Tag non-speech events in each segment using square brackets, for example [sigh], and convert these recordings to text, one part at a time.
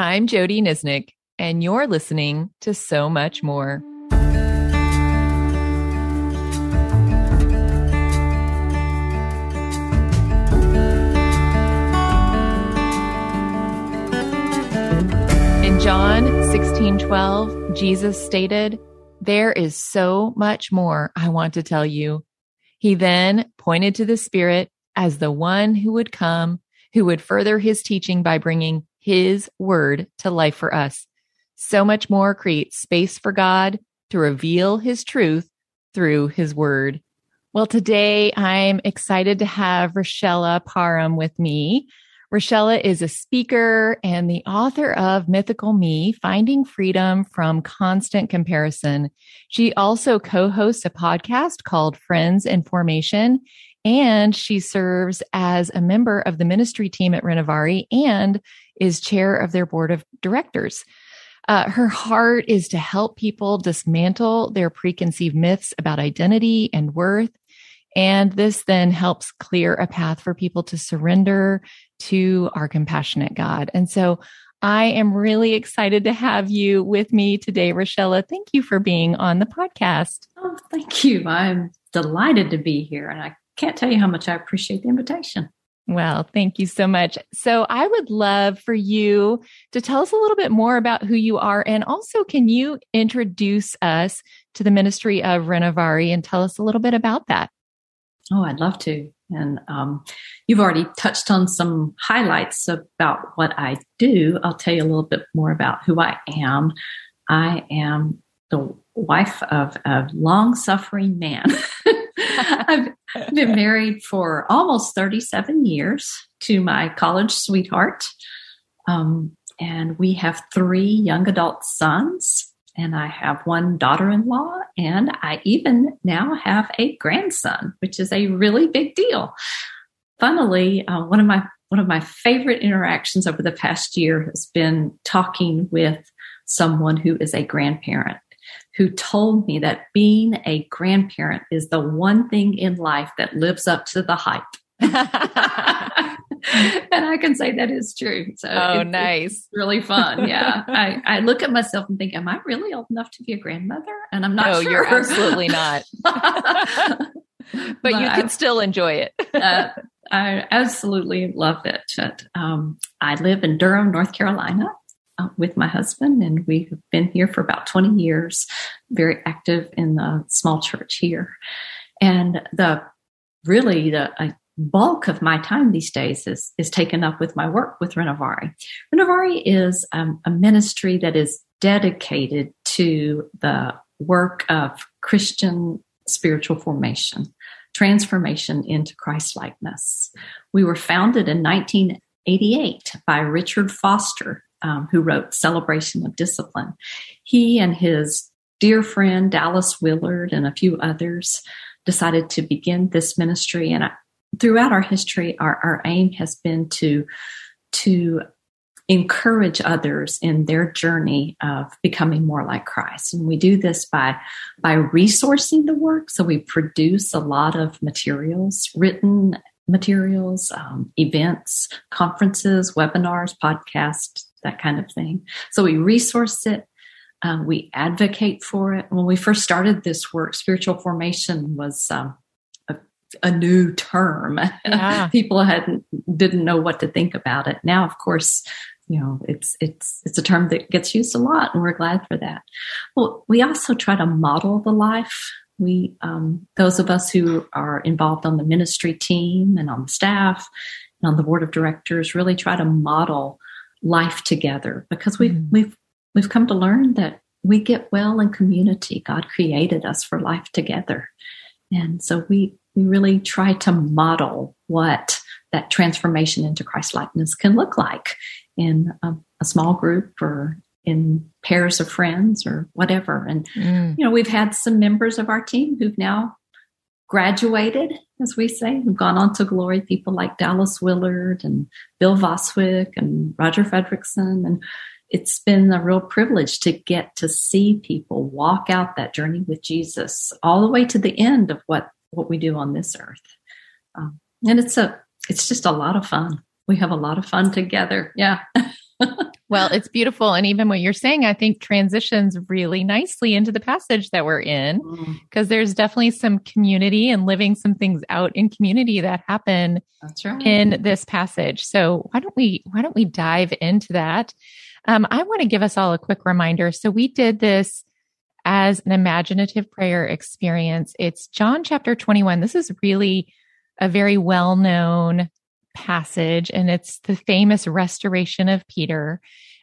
I'm Jody Nisnik, and you're listening to So Much More. In John 16 12, Jesus stated, There is so much more I want to tell you. He then pointed to the Spirit as the one who would come, who would further his teaching by bringing his word to life for us. So much more creates space for God to reveal his truth through his word. Well, today I'm excited to have Richella Parham with me. Richella is a speaker and the author of Mythical Me, Finding Freedom from Constant Comparison. She also co-hosts a podcast called Friends in Formation, and she serves as a member of the ministry team at Renovaré and is chair of their board of directors. Uh, her heart is to help people dismantle their preconceived myths about identity and worth. And this then helps clear a path for people to surrender to our compassionate God. And so I am really excited to have you with me today, Richella. Thank you for being on the podcast. Oh, thank you. I'm delighted to be here. And I can't tell you how much I appreciate the invitation. Well, thank you so much. So, I would love for you to tell us a little bit more about who you are. And also, can you introduce us to the ministry of Renovaré and tell us a little bit about that? Oh, I'd love to. And um, you've already touched on some highlights about what I do. I'll tell you a little bit more about who I am. I am the wife of a long suffering man. [laughs] I've been married for almost 37 years to my college sweetheart. Um, and we have three young adult sons and I have one daughter in law, and I even now have a grandson, which is a really big deal. Funnily, uh, one of my one of my favorite interactions over the past year has been talking with someone who is a grandparent who told me that being a grandparent is the one thing in life that lives up to the hype. [laughs] and I can say that is true. So oh, it's, nice, really fun. Yeah, [laughs] I, I look at myself and think, am I really old enough to be a grandmother? And I'm not. No, sure. you're absolutely not. [laughs] but, but, you can I, still enjoy it. uh, I absolutely love it. But, um, I live in Durham, North Carolina. Uh, with my husband, and we have been here for about 20 years, very active in the small church here. And the really the uh, bulk of my time these days is, is taken up with my work with Renovaré. Renovaré is um, a ministry that is dedicated to the work of Christian spiritual formation, transformation into Christ likeness. We were founded in 1988 by Richard Foster, um, who wrote Celebration of Discipline. He and his dear friend Dallas Willard and a few others decided to begin this ministry. And I, throughout our history, our, our aim has been to, to encourage others in their journey of becoming more like Christ. And we do this by, by resourcing the work. So we produce a lot of materials, written materials, um, events, conferences, webinars, podcasts, that kind of thing. So we resource it. Uh, we advocate for it. When we first started this work, spiritual formation was um, a new term. Yeah. [laughs] People hadn't didn't know what to think about it. Now, of course, you know it's it's it's a term that gets used a lot, and we're glad for that. Well, we also try to model the life. We um, those of us who are involved on the ministry team and on the staff and on the board of directors really try to model life together because we've mm. we've we've come to learn that we get well in community. God created us for life together. And so we we really try to model what that transformation into Christ likeness can look like in a, a, small group or in pairs of friends or whatever. And, mm. you know, we've had some members of our team who've now graduated, as we say, who've gone on to glory, people like Dallas Willard and Bill Vaswig and Roger Fredrickson. And it's been a real privilege to get to see people walk out that journey with Jesus all the way to the end of what what we do on this earth. Um, and it's a it's just a lot of fun. We have a lot of fun together. Yeah. [laughs] Well, it's beautiful. And even what you're saying, I think transitions really nicely into the passage that we're in, because mm. there's definitely some community and living some things out in community that happen right. in this passage. So why don't we, why don't we dive into that? Um, I want to give us all a quick reminder. So we did this as an imaginative prayer experience. It's John chapter 21. This is really a very well known passage, and it's the famous restoration of Peter.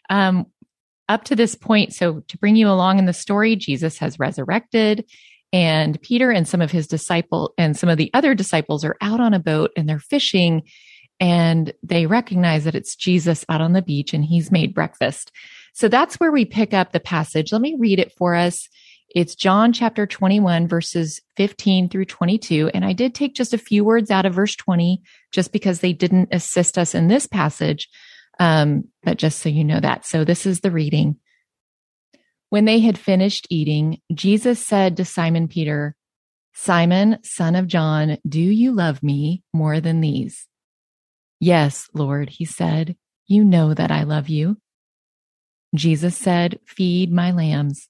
Um, up to this point, so to bring you along in the story, Jesus has resurrected, and Peter and some of his disciple and some of the other disciples are out on a boat and they're fishing, and they recognize that it's Jesus out on the beach and he's made breakfast. So that's where we pick up the passage. Let me read it for us. It's John chapter 21, verses 15 through 22. And I did take just a few words out of verse 20 just because they didn't assist us in this passage. Um, but just so you know that. So this is the reading. When they had finished eating, Jesus said to Simon Peter, Simon, son of John, do you love me more than these? Yes, Lord, he said, you know that I love you. Jesus said, Feed my lambs.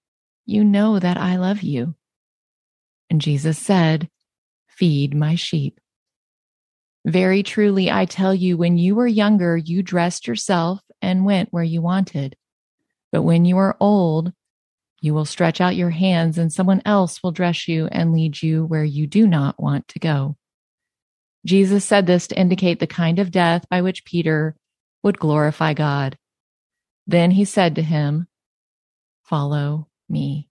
you know that I love you. And Jesus said, Feed my sheep. Very truly, I tell you, when you were younger, you dressed yourself and went where you wanted. But when you are old, you will stretch out your hands and someone else will dress you and lead you where you do not want to go. Jesus said this to indicate the kind of death by which Peter would glorify God. Then he said to him, Follow me.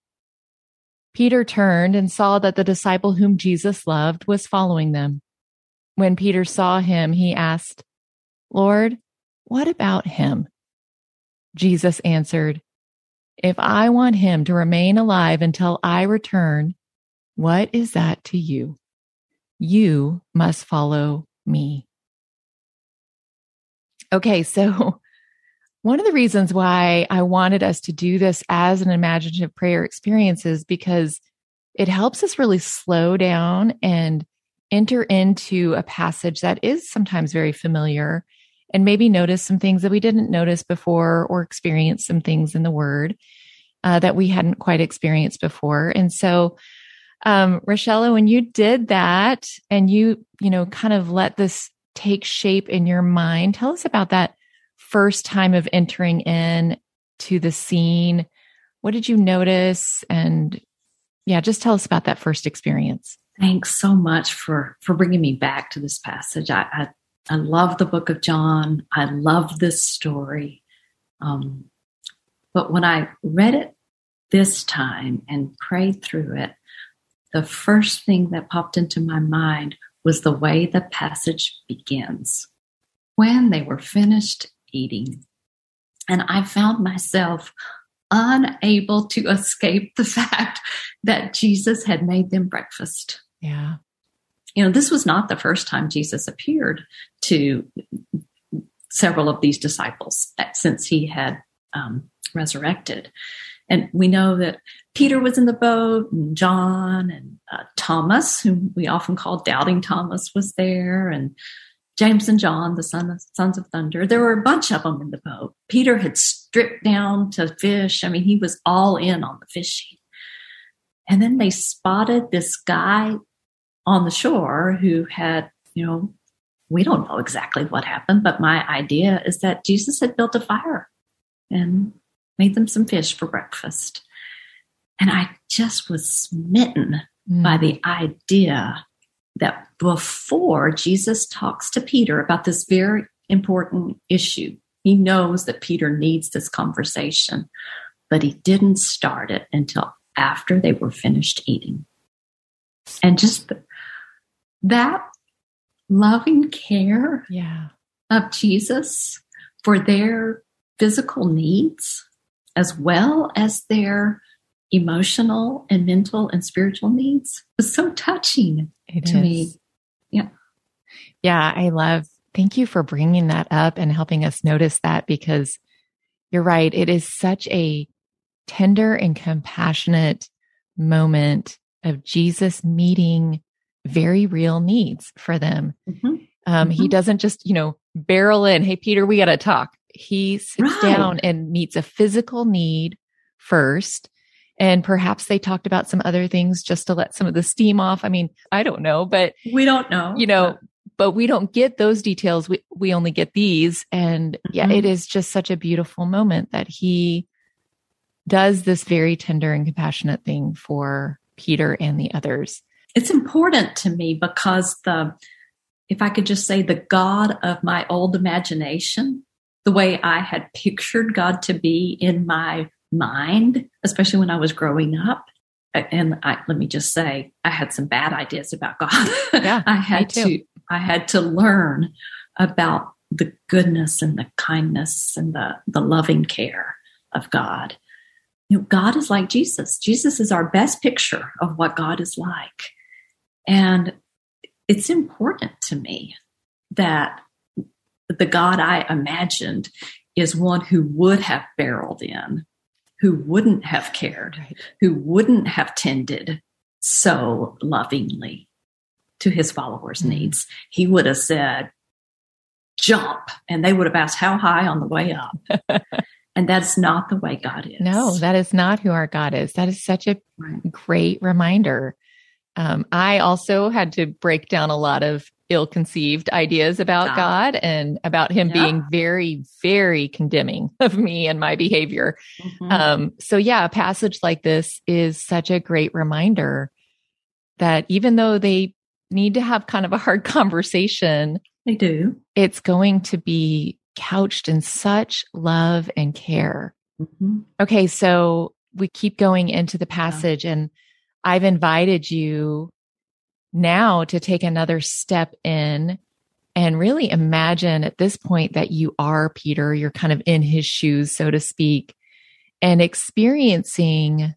Peter turned and saw that the disciple whom Jesus loved was following them. When Peter saw him, he asked, Lord, what about him? Jesus answered, If I want him to remain alive until I return, what is that to you? You must follow me. Okay, [laughs] so one of the reasons why I wanted us to do this as an imaginative prayer experience is because it helps us really slow down and enter into a passage that is sometimes very familiar and maybe notice some things that we didn't notice before or experience some things in the word uh, that we hadn't quite experienced before. And so, um, Richella, when you did that and you, you know, kind of let this take shape in your mind, tell us about that first time of entering in to the scene? What did you notice? And yeah, just tell us about that first experience. Thanks so much for for bringing me back to this passage. I I, I love the book of John. I love this story. Um, but when I read it this time and prayed through it, the first thing that popped into my mind was the way the passage begins. When they were finished eating. And I found myself unable to escape the [laughs] fact that Jesus had made them breakfast. Yeah. You know, this was not the first time Jesus appeared to several of these disciples since he had um, resurrected. And we know that Peter was in the boat, and John and uh, Thomas, whom we often call Doubting Thomas, was there, and James and John, the son of, sons of thunder. There were a bunch of them in the boat. Peter had stripped down to fish. I mean, he was all in on the fishing. And then they spotted this guy on the shore who had, you know, we don't know exactly what happened, but my idea is that Jesus had built a fire and made them some fish for breakfast. And I just was smitten mm. by the idea that before Jesus talks to Peter about this very important issue, he knows that Peter needs this conversation, but he didn't start it until after they were finished eating. And just the, that loving care yeah. of Jesus for their physical needs as well as their emotional and mental and spiritual needs was so touching It to is. me. Yeah. Yeah, I love. Thank you for bringing that up and helping us notice that because you're right. It is such a tender and compassionate moment of Jesus meeting very real needs for them. Mhm. Um, He Mhm. doesn't just, you know, barrel in, Hey, Peter, we got to talk. He sits Right. down and meets a physical need first. And perhaps they talked about some other things just to let some of the steam off. I mean, I don't know, but We don't know. you know, but we don't get those details. We, we only get these. And yeah, Mhm. it is just such a beautiful moment that he does this very tender and compassionate thing for Peter and the others. it's important to me because the if i could just say the god of my old imagination the way i had pictured god to be in my mind especially when i was growing up. And I, let me just say i had some bad ideas about god. [laughs] Yeah, i had to i had to learn about the goodness and the kindness and the the loving care of god. You know god is like jesus. Jesus is our best picture of what god is like. And it's important to me that the God I imagined is one who would have barreled in, who wouldn't have cared, Right. who wouldn't have tended so lovingly to his followers' Mhm. needs. He would have said, jump, and they would have asked how high on the way up. [laughs] and that's not the way God is. No, that is not who our God is. That is such a Right. great reminder. Um, I also had to break down a lot of ill conceived ideas about Ah. God and about him Yeah. being very, very condemning [laughs] of me and my behavior. Mhm. Um, so yeah, a passage like this is such a great reminder that even though they need to have kind of a hard [laughs] conversation, they do. it's going to be couched in such love and care. Mhm. Okay, so we keep going into the passage and I've invited you now to take another step in and really imagine at this point that you are Peter, you're kind of in his shoes, so to speak, and experiencing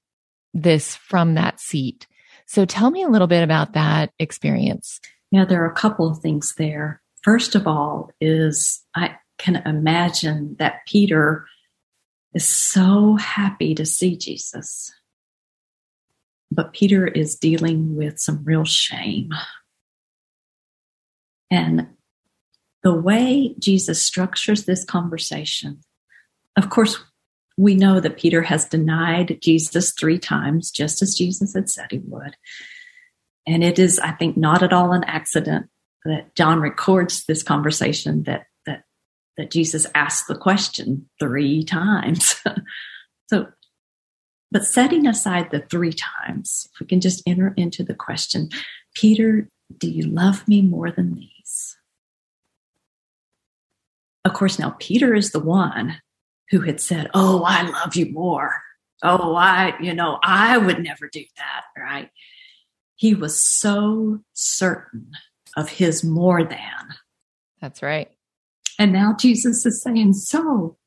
this from that seat. So tell me a little bit about that experience. Yeah, there are a couple of things there. First of all, is I can imagine that Peter is so happy to see Jesus. But Peter is dealing with some real shame. And the way Jesus structures this conversation, of course, we know that Peter has denied Jesus three times, just as Jesus had said he would. And it is, I think, not at all an accident that John records this conversation that that that Jesus asked the question three times. [laughs] so, but setting aside the three times, if we can just enter into the question, Peter, do you love me more than these? Of course, now Peter is the one who had said, "Oh, I love you more." Oh, I, you know, I would never do that, right? He was so certain of his more than. That's right. And now Jesus is saying, So,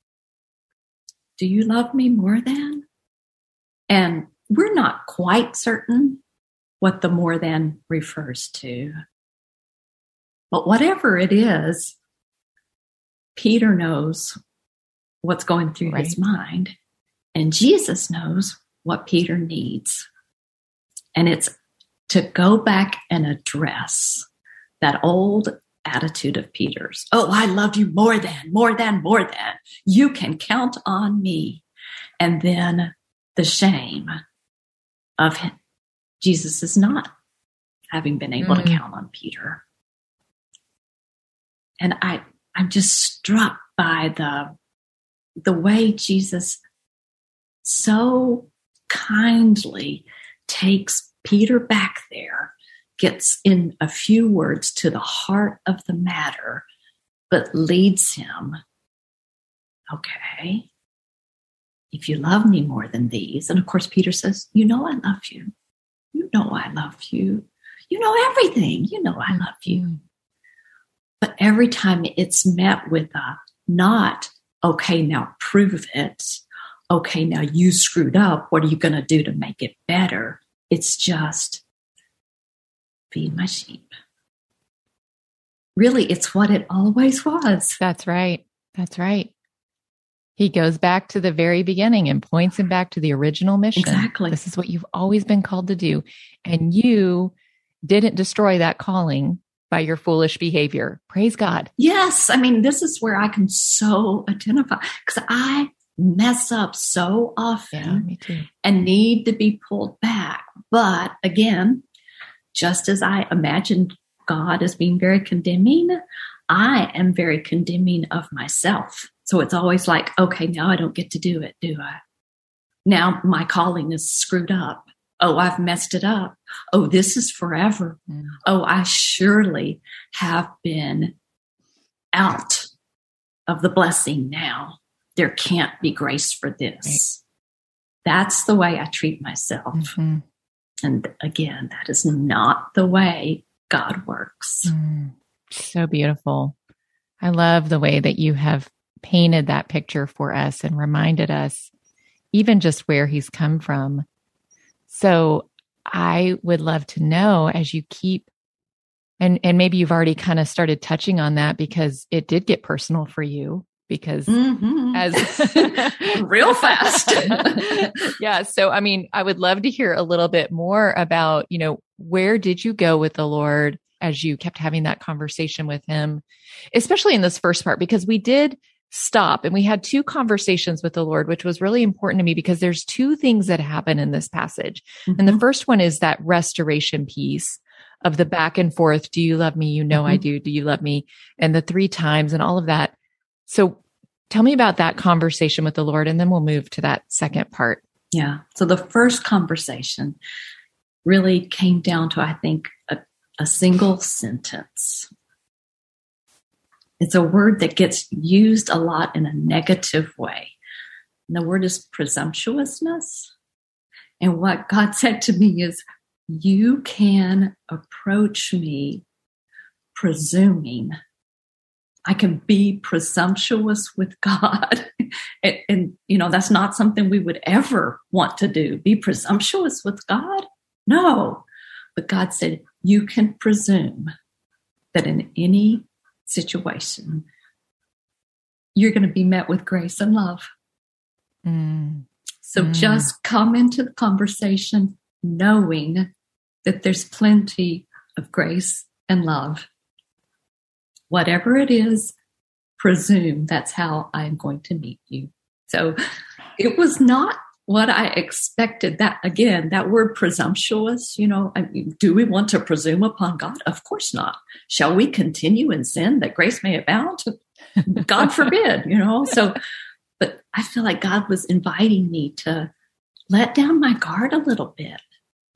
do you love me more than? And we're not quite certain what the more than refers to. But whatever it is, Peter knows what's going through his mind, and Jesus knows what Peter needs. And it's to go back and address that old attitude of Peter's. Oh, I love you more than, more than, more than. You can count on me. And then the shame of him. Jesus is not having been able to Mm. count on Peter. And I, I'm just struck by the, the way Jesus so kindly takes Peter back there gets in a few words to the heart of the matter, but leads him. Okay, if you love me more than these, and of course, Peter says, You know, I love you. You know, I love you. You know everything. You know, I love you. Mm-hmm. But every time it's met with a not, okay, now prove it. Okay, now you screwed up. What are you going to do to make it better? It's just feed my sheep. Really, it's what it always was. That's right. That's right. He goes back to the very beginning and points him back to the original mission. Exactly. This is what you've always been called to do. And you didn't destroy that calling by your foolish behavior. Praise God. Yes. I mean, this is where I can so identify because I mess up so often Yeah, me too. and need to be pulled back. But again, just as I imagined God as being very condemning, I am very condemning of myself. So it's always like, okay, now I don't get to do it, do I? Now my calling is screwed up. Oh, I've messed it up. Oh, this is forever. Mm. Oh, I surely have been out of the blessing now. There can't be grace for this. That's the way I treat myself. Mhm. And again, that is not the way God works. Mm. So beautiful. I love the way that you have painted that picture for us and reminded us even just where he's come from. So I would love to know as you keep and and maybe you've already kind of started touching on that because it did get personal for you because Mhm. as [laughs] [laughs] real fast. [laughs] yeah. So, I mean, I would love to hear a little bit more about, you know, where did you go with the Lord as you kept having that conversation with him, especially in this first part, because we did stop and we had two conversations with the Lord, which was really important to me because there's two things that happen in this passage. And the Mhm. first one is that restoration piece of the back and forth. Do you love me? You know I Mhm. do. Do you love me? And the three times and all of that. So tell me about that conversation with the Lord, and then we'll move to that second part. Yeah. So the first conversation really came down to, I think, a, a single sentence. It's a word that gets used a lot in a negative way. And the word is presumptuousness. And what God [laughs] said to me is, You can approach me presuming. I can be presumptuous with [laughs] God. and, and, you know, that's not something we would ever want to do. Be presumptuous with God? No. But God said, You can presume that in any situation, you're going to be met with grace and love. Mm, So Mm. just come into the conversation knowing that there's plenty of grace and love. Whatever it is, presume that's how I'm going to meet you. So it was not what I expected. That again, that word presumptuous, you know, I mean, do we want to presume upon God? Of course not. Shall we continue in sin that grace may abound? God forbid, you know. So, but I feel like God was inviting me to let down my guard a little bit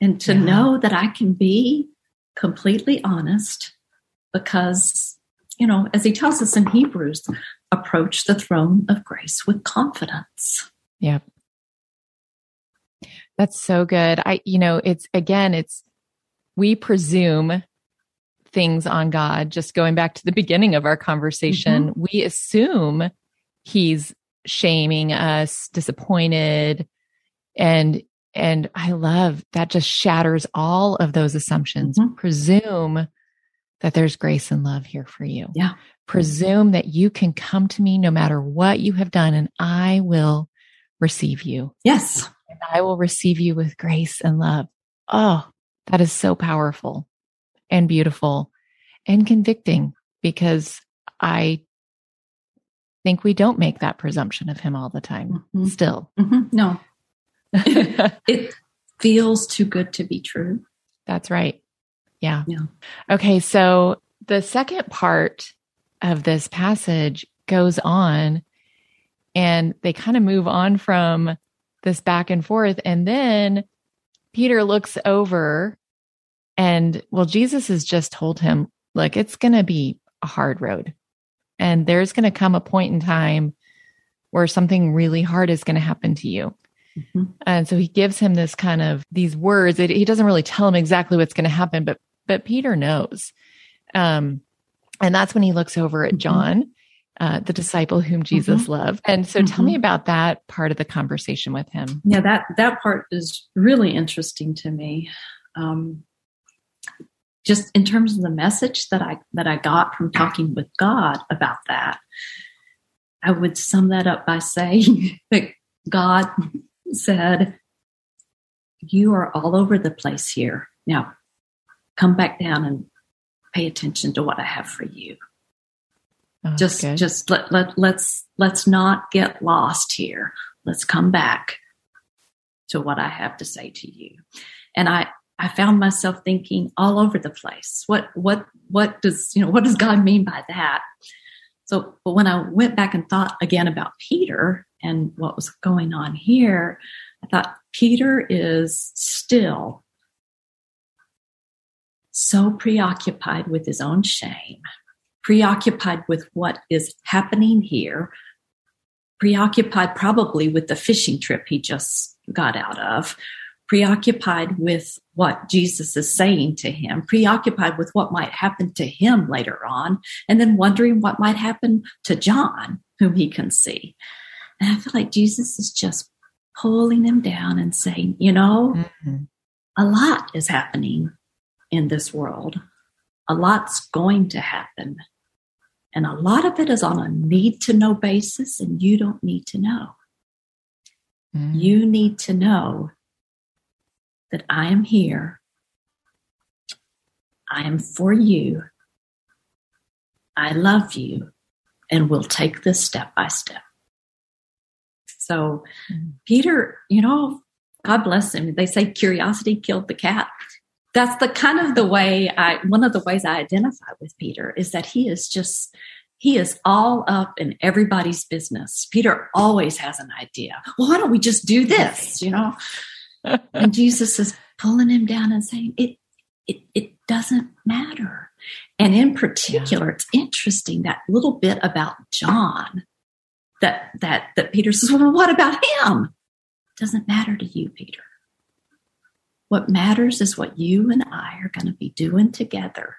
and to Yeah. know that I can be completely honest because, you know, as he tells us in Hebrews, approach the throne of grace with confidence. Yep. That's so good. I, you know, it's again, it's, we presume things on God, just going back to the beginning of our conversation, we assume he's shaming us, disappointed. And, and I love that just shatters all of those assumptions. Mhm. Presume that there's grace and love here for you. Yeah. Presume that you can come to me no matter what you have done and I will receive you. Yes. I will receive you with grace and love. Oh, that is so powerful and beautiful and convicting because I think we don't make that presumption of him all the time Mhm. still. Mhm. No, [laughs] it feels too good to be true. That's right. Yeah. Yeah. Okay. So the second part of this passage goes on and they kind of move on from this back and forth. And then Peter looks over and, well, Jesus has just told him, look, it's going to be a hard road. And there's going to come a point in time where something really hard is going to happen to you. Mhm. And so he gives him this kind of these words. It, he doesn't really tell him exactly what's going to happen, but but Peter knows. Um, and that's when he looks over at Mhm. John, uh, the disciple whom Jesus mm-hmm. loved. And so, mm-hmm. tell me mm-hmm. about that part of the conversation with him. Yeah, that that part is really interesting to me. Um, just in terms of the message that I that I got from talking with God about that, I would sum that up by saying [laughs] that God said, "You are all over the place here. Now, come back down and pay attention to what I have for you." Oh, just just let, let let's let's not get lost here. Let's come back to what I have to say to you. And I I found myself thinking all over the place. What what what does you know what does God mean by that? So, but when I went back and thought again about Peter and what was going on here, I thought Peter is still so preoccupied with his own shame, preoccupied with what is happening here, preoccupied probably with the fishing trip he just got out of, preoccupied with what Jesus is saying to him, preoccupied with what might happen to him later on, and then wondering what might happen to John, whom he can see. And I feel like Jesus is just pulling him down and saying, you know, mm-hmm. a lot is happening in this world. A lot's going to happen. And a lot of it is on a need to know basis, and you don't need to know. Mm. You need to know that I am here. I am for you. I love you. And we'll take this step by step. So, mm-hmm. Peter, you know, God bless him. They say curiosity killed the cat. That's the kind of the way I, one of the ways I identify with Peter is that he is just, he is all up in everybody's business. Peter always has an idea. Well, why don't we just do this? [laughs] You know, and Jesus is pulling him down and saying, it, it, it doesn't matter. And in particular, yeah. it's interesting that little bit about John that, that, that Peter says, well, what about him? It doesn't matter to you, Peter. What matters is what you and I are going to be doing together.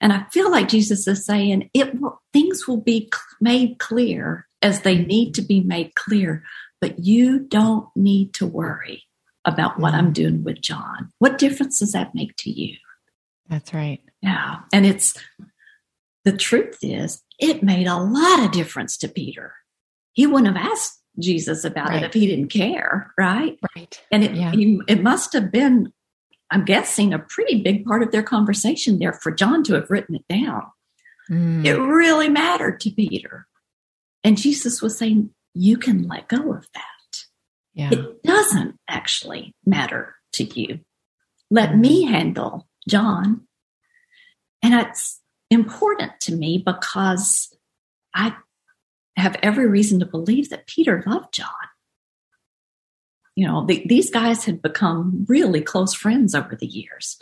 And I feel like Jesus is saying it will, things will be made clear as they need to be made clear, but you don't need to worry about what I'm doing with John. What difference does that make to you? That's right. Yeah. And it's the truth is, it made a lot of difference to Peter. He wouldn't have asked Jesus about right. it if he didn't care, right? Right. And it, yeah. he, it must have been, I'm guessing, a pretty big part of their conversation there for John to have written it down. Mm. It really mattered to Peter. And Jesus was saying, You can let go of that. Yeah. It doesn't actually matter to you. Let mm-hmm. me handle John. And it's important to me because I have every reason to believe that Peter loved John. You know, the, these guys had become really close friends over the years.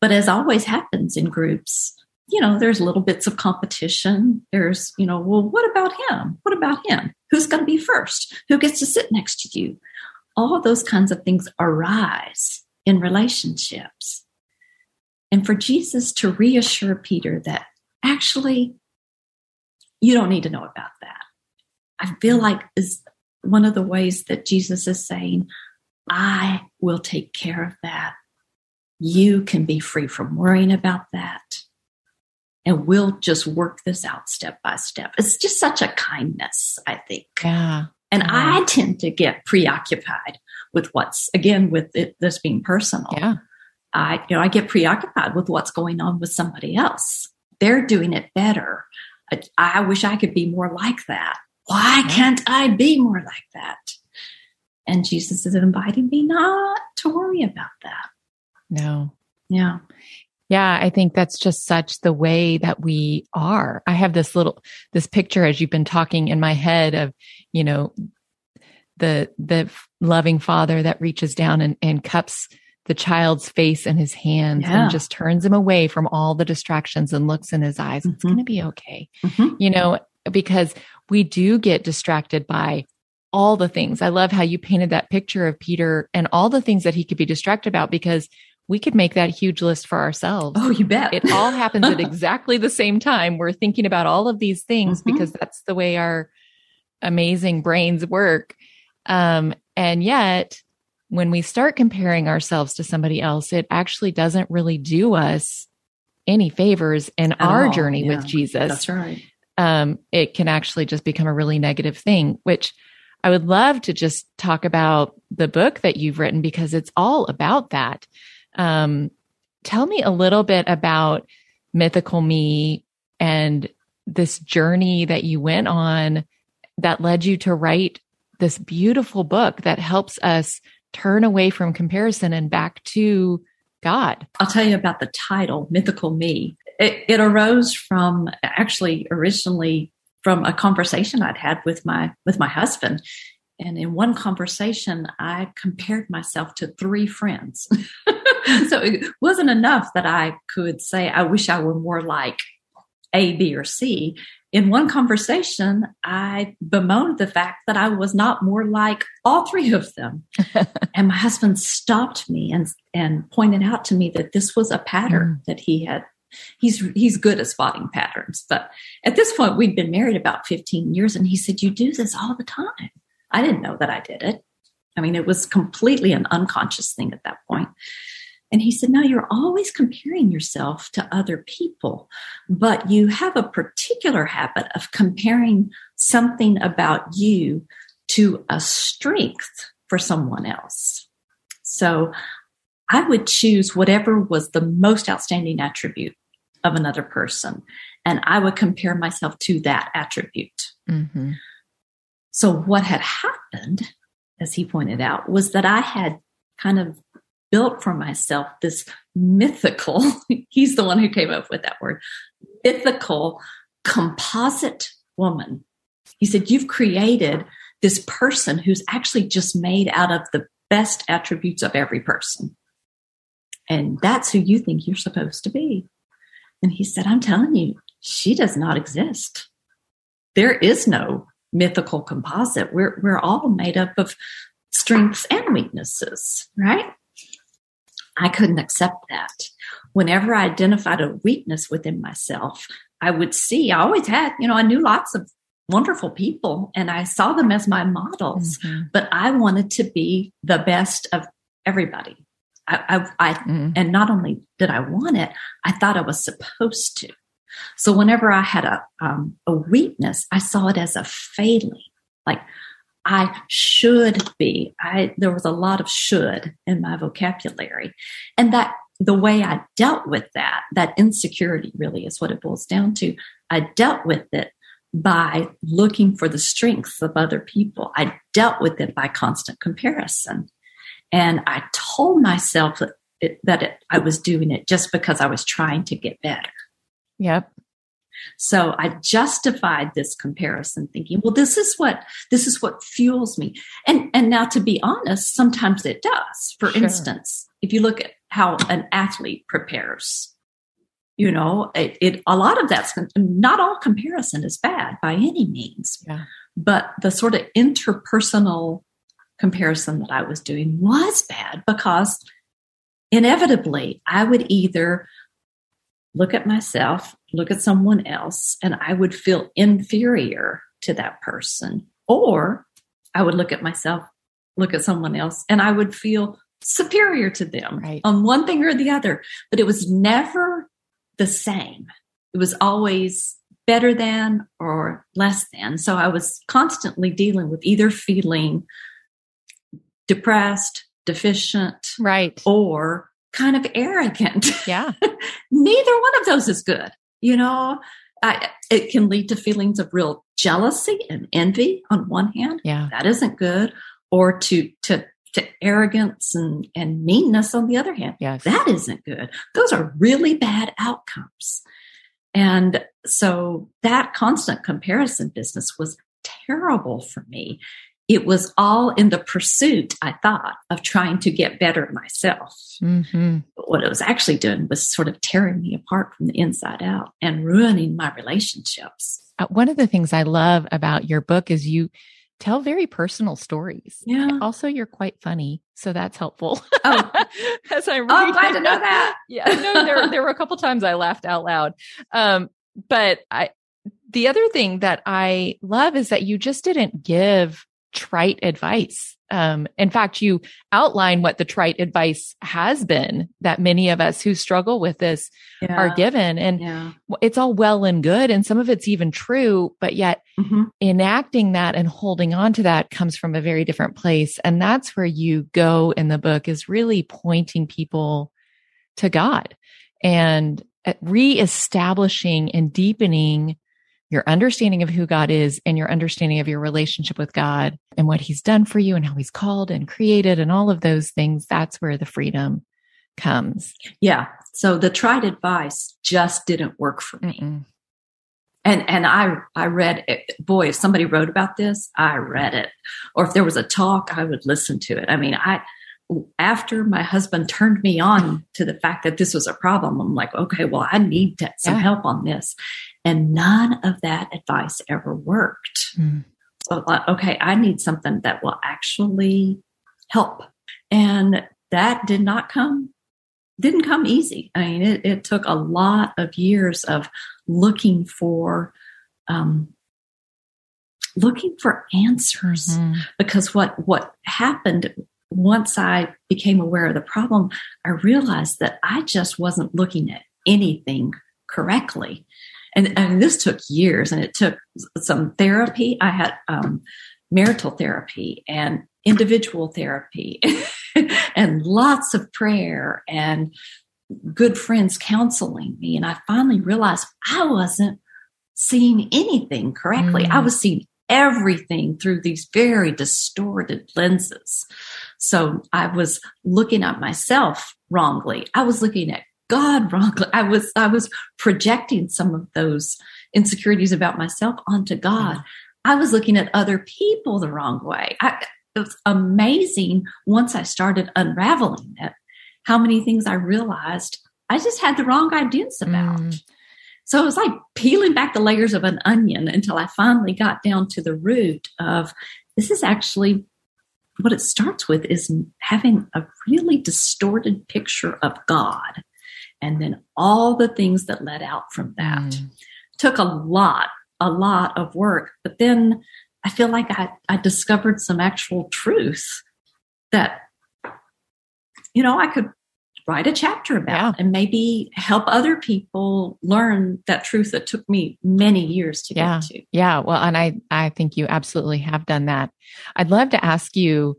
But as always happens in groups, you know, there's little bits of competition. There's, you know, well, what about him? What about him? Who's going to be first? Who gets to sit next to you? All those kinds of things arise in relationships. And for Jesus to reassure Peter that actually, you don't need to know about that. I feel mm. like is one of the ways that Jesus is saying, I will take care of that. You can be free from worrying about that and we'll just work this out step by step. It's just such a kindness, I think. Yeah. And yeah. I tend to get preoccupied with what's again with it, this being personal. Yeah. I you know I get preoccupied with what's going on with somebody else. They're doing it better. I, I wish I could be more like that. Why can't I be more like that? And Jesus is inviting me not to worry about that. No. Yeah. Yeah, I think that's just such the way that we are. I have this little this picture as you've been talking in my head of, you know, the the loving father that reaches down and, and cups the child's face in his hands yeah. and just turns him away from all the distractions and looks in his eyes. Mm-hmm. It's going to be okay. Mm-hmm. You know, because we do get distracted by all the things. I love how you painted that picture of Peter and all the things that he could be distracted about because we could make that huge list for ourselves. Oh, you bet. It all [laughs] happens at exactly the same time. We're thinking about all of these things mm-hmm. because that's the way our amazing brains work. Um, and yet, when we start comparing ourselves to somebody else, it actually doesn't really do us any favors in At our all. journey yeah, with Jesus. That's right. Um, it can actually just become a really negative thing, which I would love to just talk about the book that you've written because it's all about that. Um, tell me a little bit about Mythical Me and this journey that you went on that led you to write this beautiful book that helps us turn away from comparison and back to God. I'll tell you about the title, Mythical Me. It, it arose from actually originally from a conversation I'd had with my with my husband. And in one conversation, I compared myself to three friends. [laughs] so it wasn't enough that I could say, I wish I were more like A, B, or C. In one conversation, I bemoaned the fact that I was not more like all three of them. [laughs] and my husband stopped me and, and pointed out to me that this was a pattern mm. that he had he's he's good at spotting patterns but at this point we'd been married about 15 years and he said you do this all the time i didn't know that i did it i mean it was completely an unconscious thing at that point. and he said, No, you're always comparing yourself to other people, but you have a particular habit of comparing something about you to a strength for someone else. So I would choose whatever was the most outstanding attribute of another person, and I would compare myself to that attribute. Mm-hmm. So, what had happened, as he pointed out, was that I had kind of built for myself this mythical, [laughs] he's the one who came up with that word, mythical composite woman. He said, You've created this person who's actually just made out of the best attributes of every person. And that's who you think you're supposed to be. And he said, I'm telling you, she does not exist. There is no mythical composite. We're, we're all made up of strengths and weaknesses, right? I couldn't accept that. Whenever I identified a weakness within myself, I would see, I always had, you know, I knew lots of wonderful people and I saw them as my models, mm-hmm. but I wanted to be the best of everybody. I, I, I mm-hmm. and not only did I want it, I thought I was supposed to. So whenever I had a um, a weakness, I saw it as a failing. Like I should be. I there was a lot of should in my vocabulary. And that the way I dealt with that, that insecurity really is what it boils down to. I dealt with it by looking for the strengths of other people. I dealt with it by constant comparison. And I told myself that, it, that it, I was doing it just because I was trying to get better. Yep. So I justified this comparison thinking, well, this is what, this is what fuels me. And, and now to be honest, sometimes it does. For sure. instance, if you look at how an athlete prepares, you know, it, it, a lot of that's not all comparison is bad by any means, yeah. but the sort of interpersonal comparison that I was doing was bad because inevitably I would either look at myself, look at someone else, and I would feel inferior to that person. Or I would look at myself, look at someone else, and I would feel superior to them right. on one thing or the other. But it was never the same. It was always better than or less than. So I was constantly dealing with either feeling depressed, deficient, right, or kind of arrogant. Yeah. [laughs] Neither one of those is good. You know, I, it can lead to feelings of real jealousy and envy on one hand. Yeah. That isn't good. Or to, to, to arrogance and, and meanness on the other hand. Yes. That isn't good. Those are really bad outcomes. And so that constant comparison business was terrible for me it was all in the pursuit, I thought, of trying to get better myself. Mm-hmm. But what it was actually doing was sort of tearing me apart from the inside out and ruining my relationships. Uh, one of the things I love about your book is you tell very personal stories. Yeah. Also, you're quite funny, so that's helpful. Oh, [laughs] As I oh, I'm glad to know that. [laughs] yeah, no, there there were a couple times I laughed out loud. Um, but I the other thing that I love is that you just didn't give trite advice. Um, in fact, you outline what the trite advice has been that many of us who struggle with this Yeah. are given. And Yeah. it's all well and good. And some of it's even true, but yet Mhm. enacting that and holding on to that comes from a very different place. And that's where you go in the book is really pointing people to God and uh, reestablishing and deepening your understanding of who God is and your understanding of your relationship with God and what he's done for you and how he's called and created and all of those things. That's where the freedom comes. Yeah. So the tried advice just didn't work for me. Mm-mm. And and I I read it. Boy, if somebody wrote about this, I read it. Or if there was a talk, I would listen to it. I mean, I after my husband turned me on to the fact that this was a problem, I'm like, okay, well, I need to, some Yeah. help on this. And none of that advice ever worked. Mm. So, like, okay, I need something that will actually help. And that did not come, didn't come easy. I mean, it, it took a lot of years of looking for, um, looking for answers Mhm. because what, what happened once I became aware of the problem, I realized that I just wasn't looking at anything correctly. And, and this took years and it took some therapy. I had um, marital therapy and individual therapy [laughs] and lots of prayer and good friends counseling me. And I finally realized I wasn't seeing anything correctly. Mm. I was seeing everything through these very distorted lenses. So I was looking at myself wrongly. I was looking at God wrongly. I was I was projecting some of those insecurities about myself onto God. I was looking at other people the wrong way. I, it was amazing once I started unraveling it, how many things I realized I just had the wrong ideas about. Mm. So it was like peeling back the layers of an onion until I finally got down to the root of this is actually what it starts with is having a really distorted picture of God. And then all the things that led out from that Mm. took a lot, a lot of work. But then I feel like I, I discovered some actual truth that, you know, I could write a chapter about Yeah. and maybe help other people learn that truth that took me many years to Yeah. get to. Yeah. Well, and I, I think you absolutely have done that. I'd love to ask you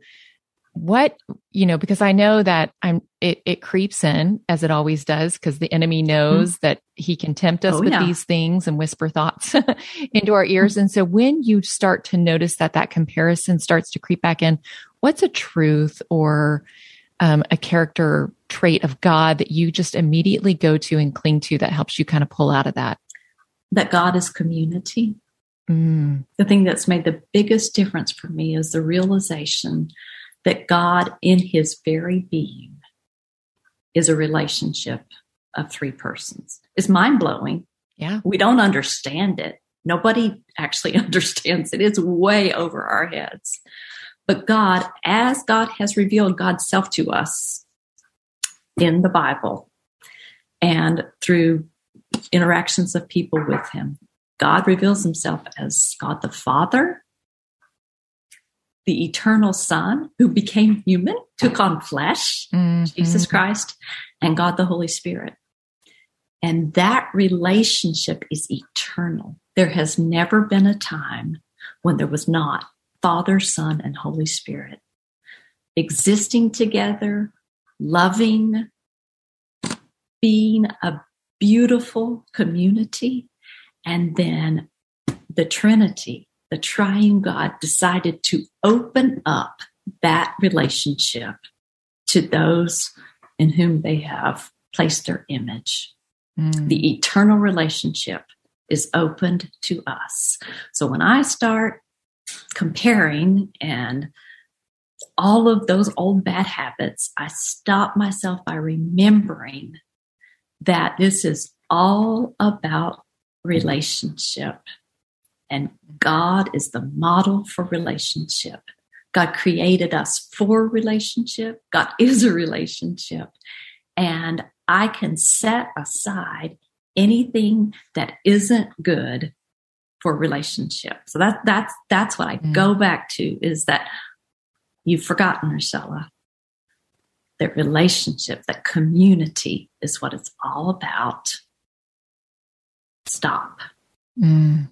what, you know, because I know that I'm, it, it creeps in as it always does because the enemy knows that he can tempt us Oh, with yeah. these things and whisper thoughts [laughs] into our ears. And so when you start to notice that that comparison starts to creep back in, what's a truth or um, a character trait of God that you just immediately go to and cling to that helps you kind of pull out of that? That God is community. Mm, the thing that's made the biggest difference for me is the realization that God, in his very being, is a relationship of three persons. It's mind blowing. yeah. We don't understand it. Nobody actually [laughs] understands it. It's way over our heads. But God, as God has revealed God's self to us in the Bible and through interactions of people with Him, God reveals Himself as God the Father, the eternal Son who became human, took on flesh, Mhm. Jesus Christ, and God the Holy Spirit. And that relationship is eternal. There has never been a time when there was not Father, Son, and Holy Spirit existing together, loving, being a beautiful community. And then the Trinity, the triune God, decided to open up that relationship to those in whom they have placed their image. Mm. The eternal relationship is opened to us. So when I start comparing and all of those old bad habits, I stop myself by remembering that this is all about relationship. And God is the model for relationship. God created us for relationship. God [laughs] is a relationship. And I can set aside anything that isn't good for relationship. So that that's that's what I mm. go back to is that you've forgotten, Richella. That relationship, that community is what it's all about. Stop. Mm.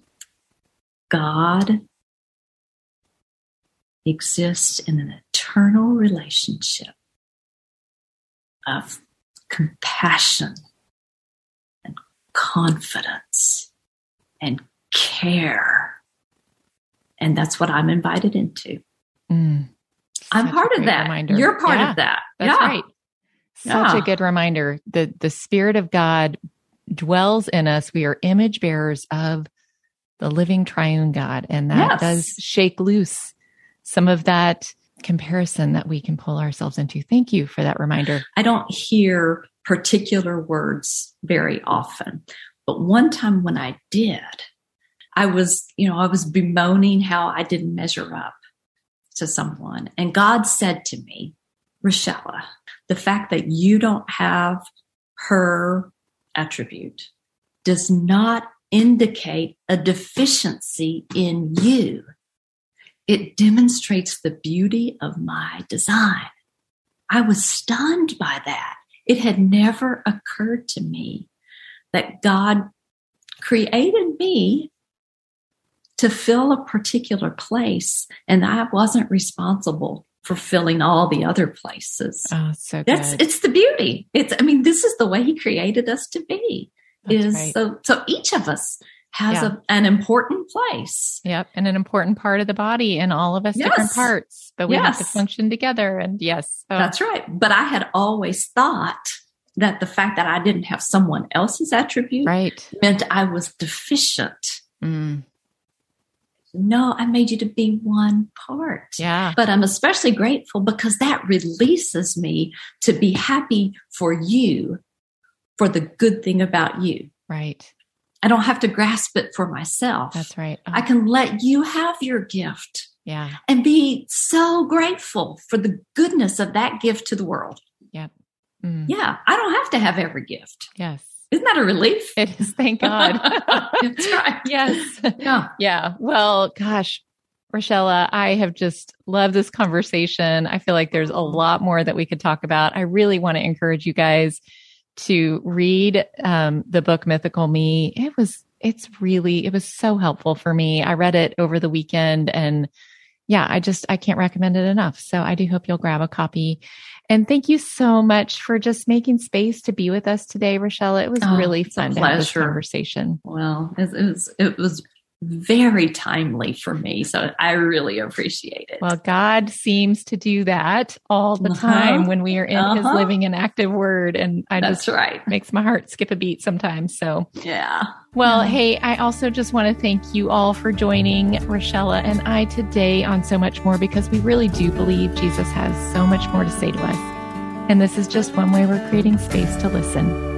God exists in an eternal relationship of compassion and confidence and care. And that's what I'm invited into. Mm, I'm part of that. Reminder. You're part yeah, of that. That's yeah. right. Such yeah. a good reminder. The the Spirit of God dwells in us. We are image bearers of the living triune God. And that yes. does shake loose some of that comparison that we can pull ourselves into. Thank you for that reminder. I don't hear particular words very often, but one time when I did, I was, you know, I was bemoaning how I didn't measure up to someone. And God said to me, Richella, the fact that you don't have her attribute does not indicate a deficiency in you. It demonstrates the beauty of my design. I was stunned by that. It had never occurred to me that God created me to fill a particular place and I wasn't responsible for filling all the other places. Oh, so That's good. it's the beauty. It's I mean, this is the way he created us to be. That's is right. so so each of us has yeah. a, an important place. Yep. And an important part of the body and all of us yes. different parts, but we yes. have to function together. And yes. Oh. That's right. But I had always thought that the fact that I didn't have someone else's attribute right. meant I was deficient. Mm. No, I made you to be one part. Yeah. But I'm especially grateful because that releases me to be happy for you for the good thing about you. Right. I don't have to grasp it for myself. That's right. Oh. I can let you have your gift. Yeah. And be so grateful for the goodness of that gift to the world. Yep. Mm. Yeah. I don't have to have every gift. Yes. Isn't that a relief? [laughs] It is. Thank God. [laughs] That's right. Yes. Yeah. Yeah. Well, gosh, Richella, I have just loved this conversation. I feel like there's a lot more that we could talk about. I really want to encourage you guys to read um, the book Mythical Me. It was, it's really, it was so helpful for me. I read it over the weekend and yeah, I just, I can't recommend it enough. So I do hope you'll grab a copy. And thank you so much for just making space to be with us today, Rochelle. It was oh, really fun to have this conversation. Well, it was, it was very timely for me. So I really appreciate it. Well, God seems to do that all the uh-huh. time when we are in uh-huh. his living and active word. And I That's just right. makes my heart skip a beat sometimes. So yeah. Well, yeah. hey, I also just want to thank you all for joining Richella and I today on so much more because we really do believe Jesus has so much more to say to us. And this is just one way we're creating space to listen.